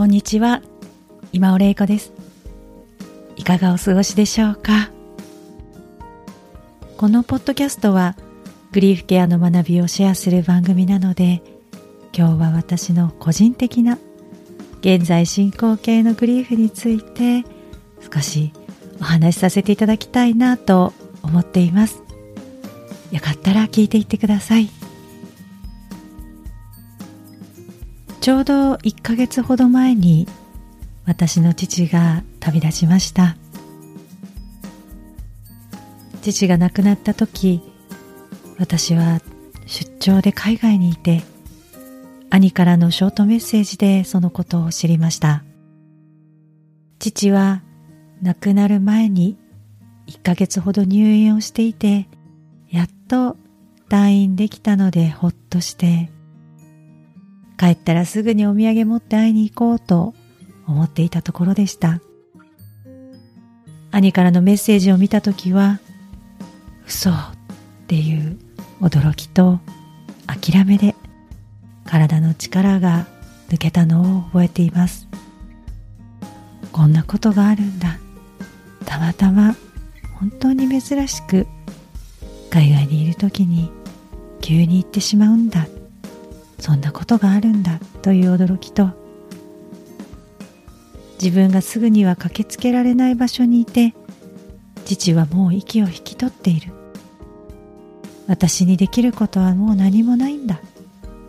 こんにちは。今尾玲子です。いかがお過ごしでしょうか？このポッドキャストはグリーフケアの学びをシェアする番組なので今日は私の個人的な現在進行形のグリーフについて少しお話しさせていただきたいなと思っています。よかったら聞いていってください。ちょうど1ヶ月ほど前に私の父が旅立ちました。父が亡くなった時私は出張で海外にいて兄からのショートメッセージでそのことを知りました。父は亡くなる前に1ヶ月ほど入院をしていてやっと退院できたのでほっとして帰ったらすぐにお土産持って会いに行こうと思っていたところでした。兄からのメッセージを見た時は嘘っていう驚きと諦めで体の力が抜けたのを覚えています。こんなことがあるんだ。たまたま本当に珍しく海外にいる時に急に行ってしまうんだ。そんなことがあるんだという驚きと自分がすぐには駆けつけられない場所にいて父はもう息を引き取っている。私にできることはもう何もないんだ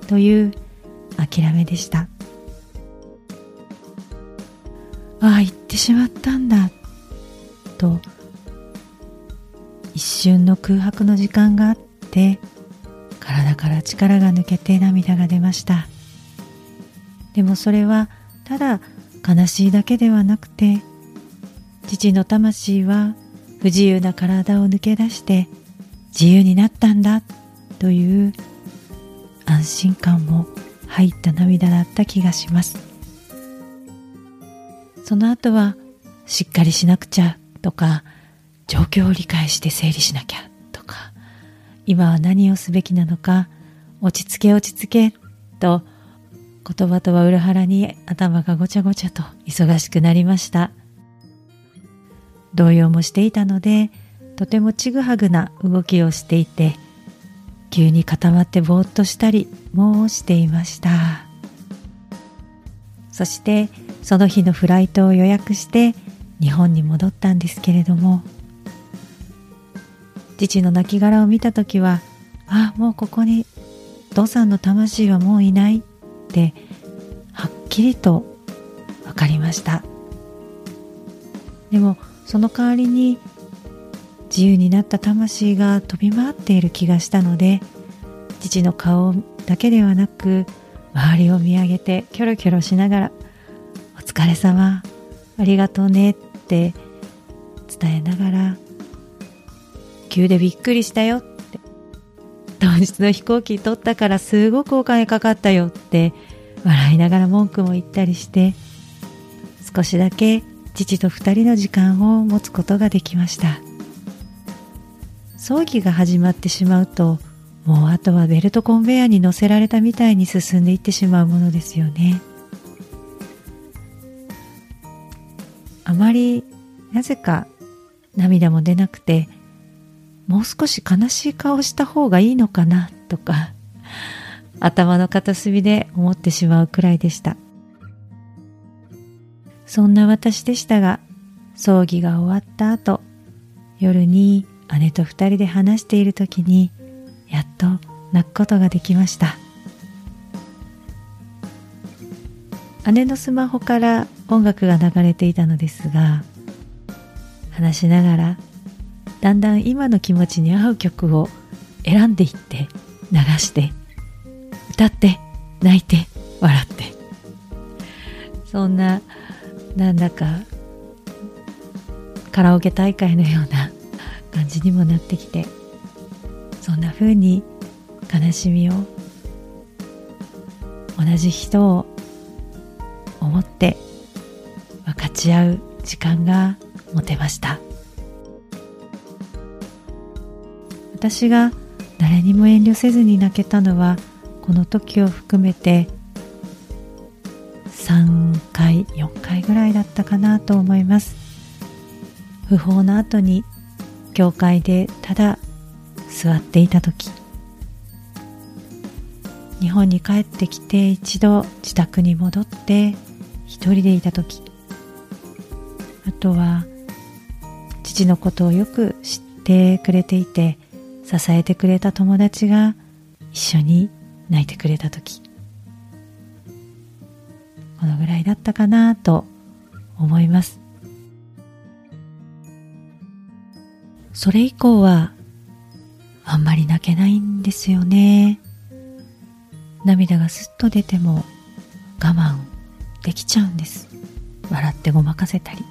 という諦めでした。ああ言ってしまったんだと一瞬の空白の時間があって体から力が抜けて涙が出ました。でもそれはただ悲しいだけではなくて父の魂は不自由な体を抜け出して自由になったんだという安心感も入った涙だった気がします。その後はしっかりしなくちゃとか状況を理解して整理しなきゃ。今は何をすべきなのか落ち着け落ち着けと言葉とは裏腹に頭がごちゃごちゃと忙しくなりました。動揺もしていたのでとてもちぐはぐな動きをしていて急に固まってぼーっとしたりもしていました。そしてその日のフライトを予約して日本に戻ったんですけれども父の亡骸を見た時はあもうここに父さんの魂はもういないってはっきりと分かりましたでもその代わりに自由になった魂が飛び回っている気がしたので父の顔だけではなく周りを見上げてキョロキョロしながら「お疲れ様ありがとうね」って伝えながら「急でびっくりしたよ」って「当日の飛行機取ったからすごくお金かかったよ」って。笑いながら文句も言ったりして。少しだけ父と二人の時間を持つことができました。葬儀が始まってしまうともうあとはベルトコンベヤーに乗せられたみたいに進んでいってしまうものですよね。あまりなぜか涙も出なくてもう少し悲しい顔した方がいいのかなとか頭の片隅で思ってしまうくらいでした。そんな私でしたが葬儀が終わった後夜に姉と二人で話している時にやっと泣くことができました。姉のスマホから音楽が流れていたのですが話しながらだんだん今の気持ちに合う曲を選んでいって流して歌って泣いて笑って。そんななんだかカラオケ大会のような感じにもなってきてそんな風に悲しみを同じ人を思って分かち合う時間が持てました。私が誰にも遠慮せずに泣けたのはこの時を含めて3回4回ぐらいだったかなと思います。不法の後に教会でただ座っていた時日本に帰ってきて一度自宅に戻って一人でいた時あとは父のことをよく知ってくれていて支えてくれた友達が一緒に泣いてくれた時。このぐらいだったかなと思います。それ以降はあんまり泣けないんですよね。涙がすっと出ても我慢できちゃうんです。笑ってごまかせたり。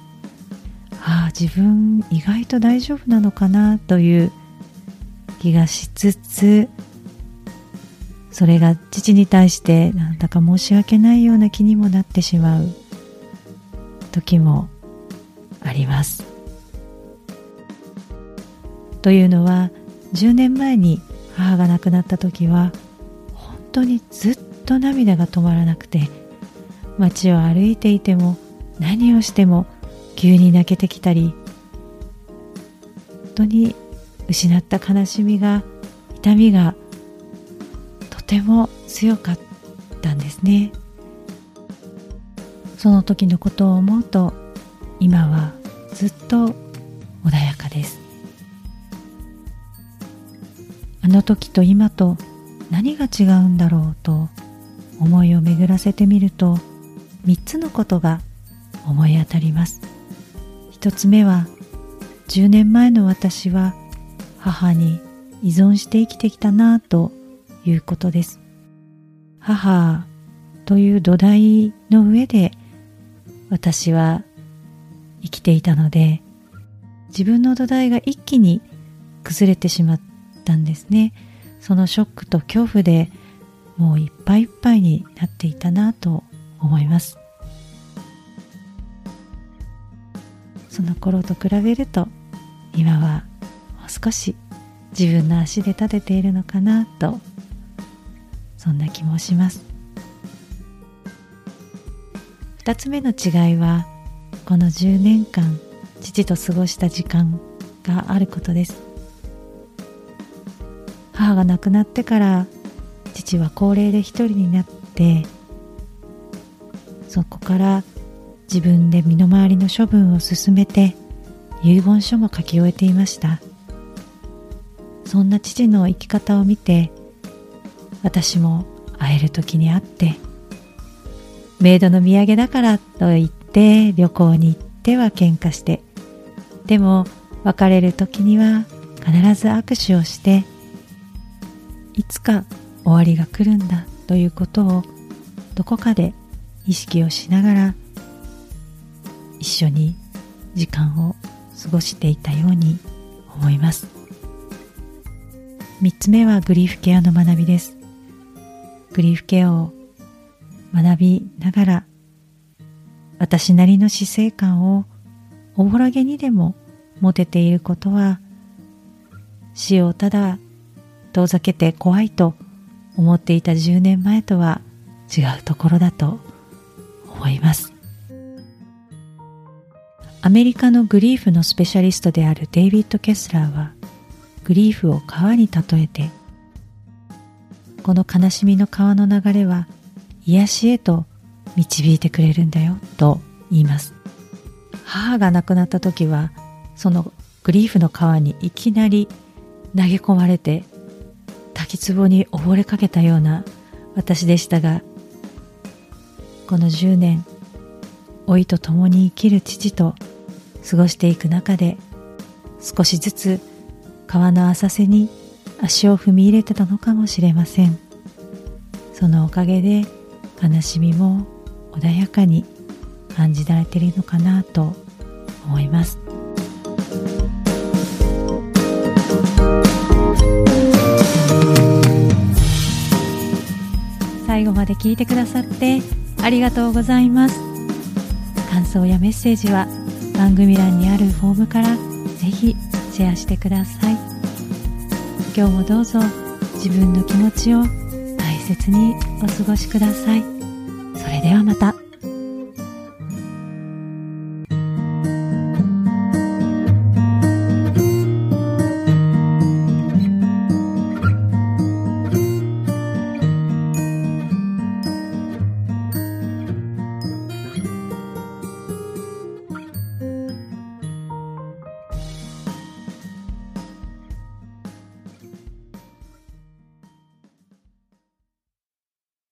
ああ自分意外と大丈夫なのかなという気がしつつそれが父に対してなんだか申し訳ないような気にもなってしまう時もあります。というのは10年前に母が亡くなった時は本当にずっと涙が止まらなくて街を歩いていても何をしても急に泣けてきたり本当に失った悲しみが痛みがとても強かったんですね。その時のことを思うと今はずっと穏やかです。あの時と今と何が違うんだろうと思いを巡らせてみると3つのことが思い当たります。1つ目は10年前の私は母に依存して生きてきたなということです。母という土台の上で私は生きていたので自分の土台が一気に崩れてしまったんですね。そのショックと恐怖でもういっぱいいっぱいになっていたなと思います。その頃と比べると今は少し自分の足で立てているのかなとそんな気もします。2つ目の違いはこの10年間父と過ごした時間があることです。母が亡くなってから父は高齢で一人になってそこから自分で身の回りの処分を進めて遺言書も書き終えていました。そんな父の生き方を見て私も会える時に会ってメイドの土産だからと言って旅行に行っては喧嘩してでも別れる時には必ず握手をしていつか終わりが来るんだということをどこかで意識をしながら一緒に時間を過ごしていたように思います。3つ目はグリーフケアの学びです。グリーフケアを学びながら私なりの死生観をおぼらげにでも持てていることは死をただ遠ざけて怖いと思っていた10年前とは違うところだと思います。アメリカのグリーフのスペシャリストであるデイビッド・ケスラーはグリーフを川に例えてこの悲しみの川の流れは癒しへと導いてくれるんだよと言います。母が亡くなった時はそのグリーフの川にいきなり投げ込まれて滝壺に溺れかけたような私でしたがこの10年老いと共に生きる父と過ごしていく中で少しずつ川の浅瀬に足を踏み入れてたのかもしれません。そのおかげで悲しみも穏やかに感じられているのかなと思います。最後まで聞いてくださってありがとうございます。感想やメッセージは番組欄にあるフォームからぜひシェアしてください今日もどうぞ自分の気持ちを大切にお過ごしくださいそれではまた。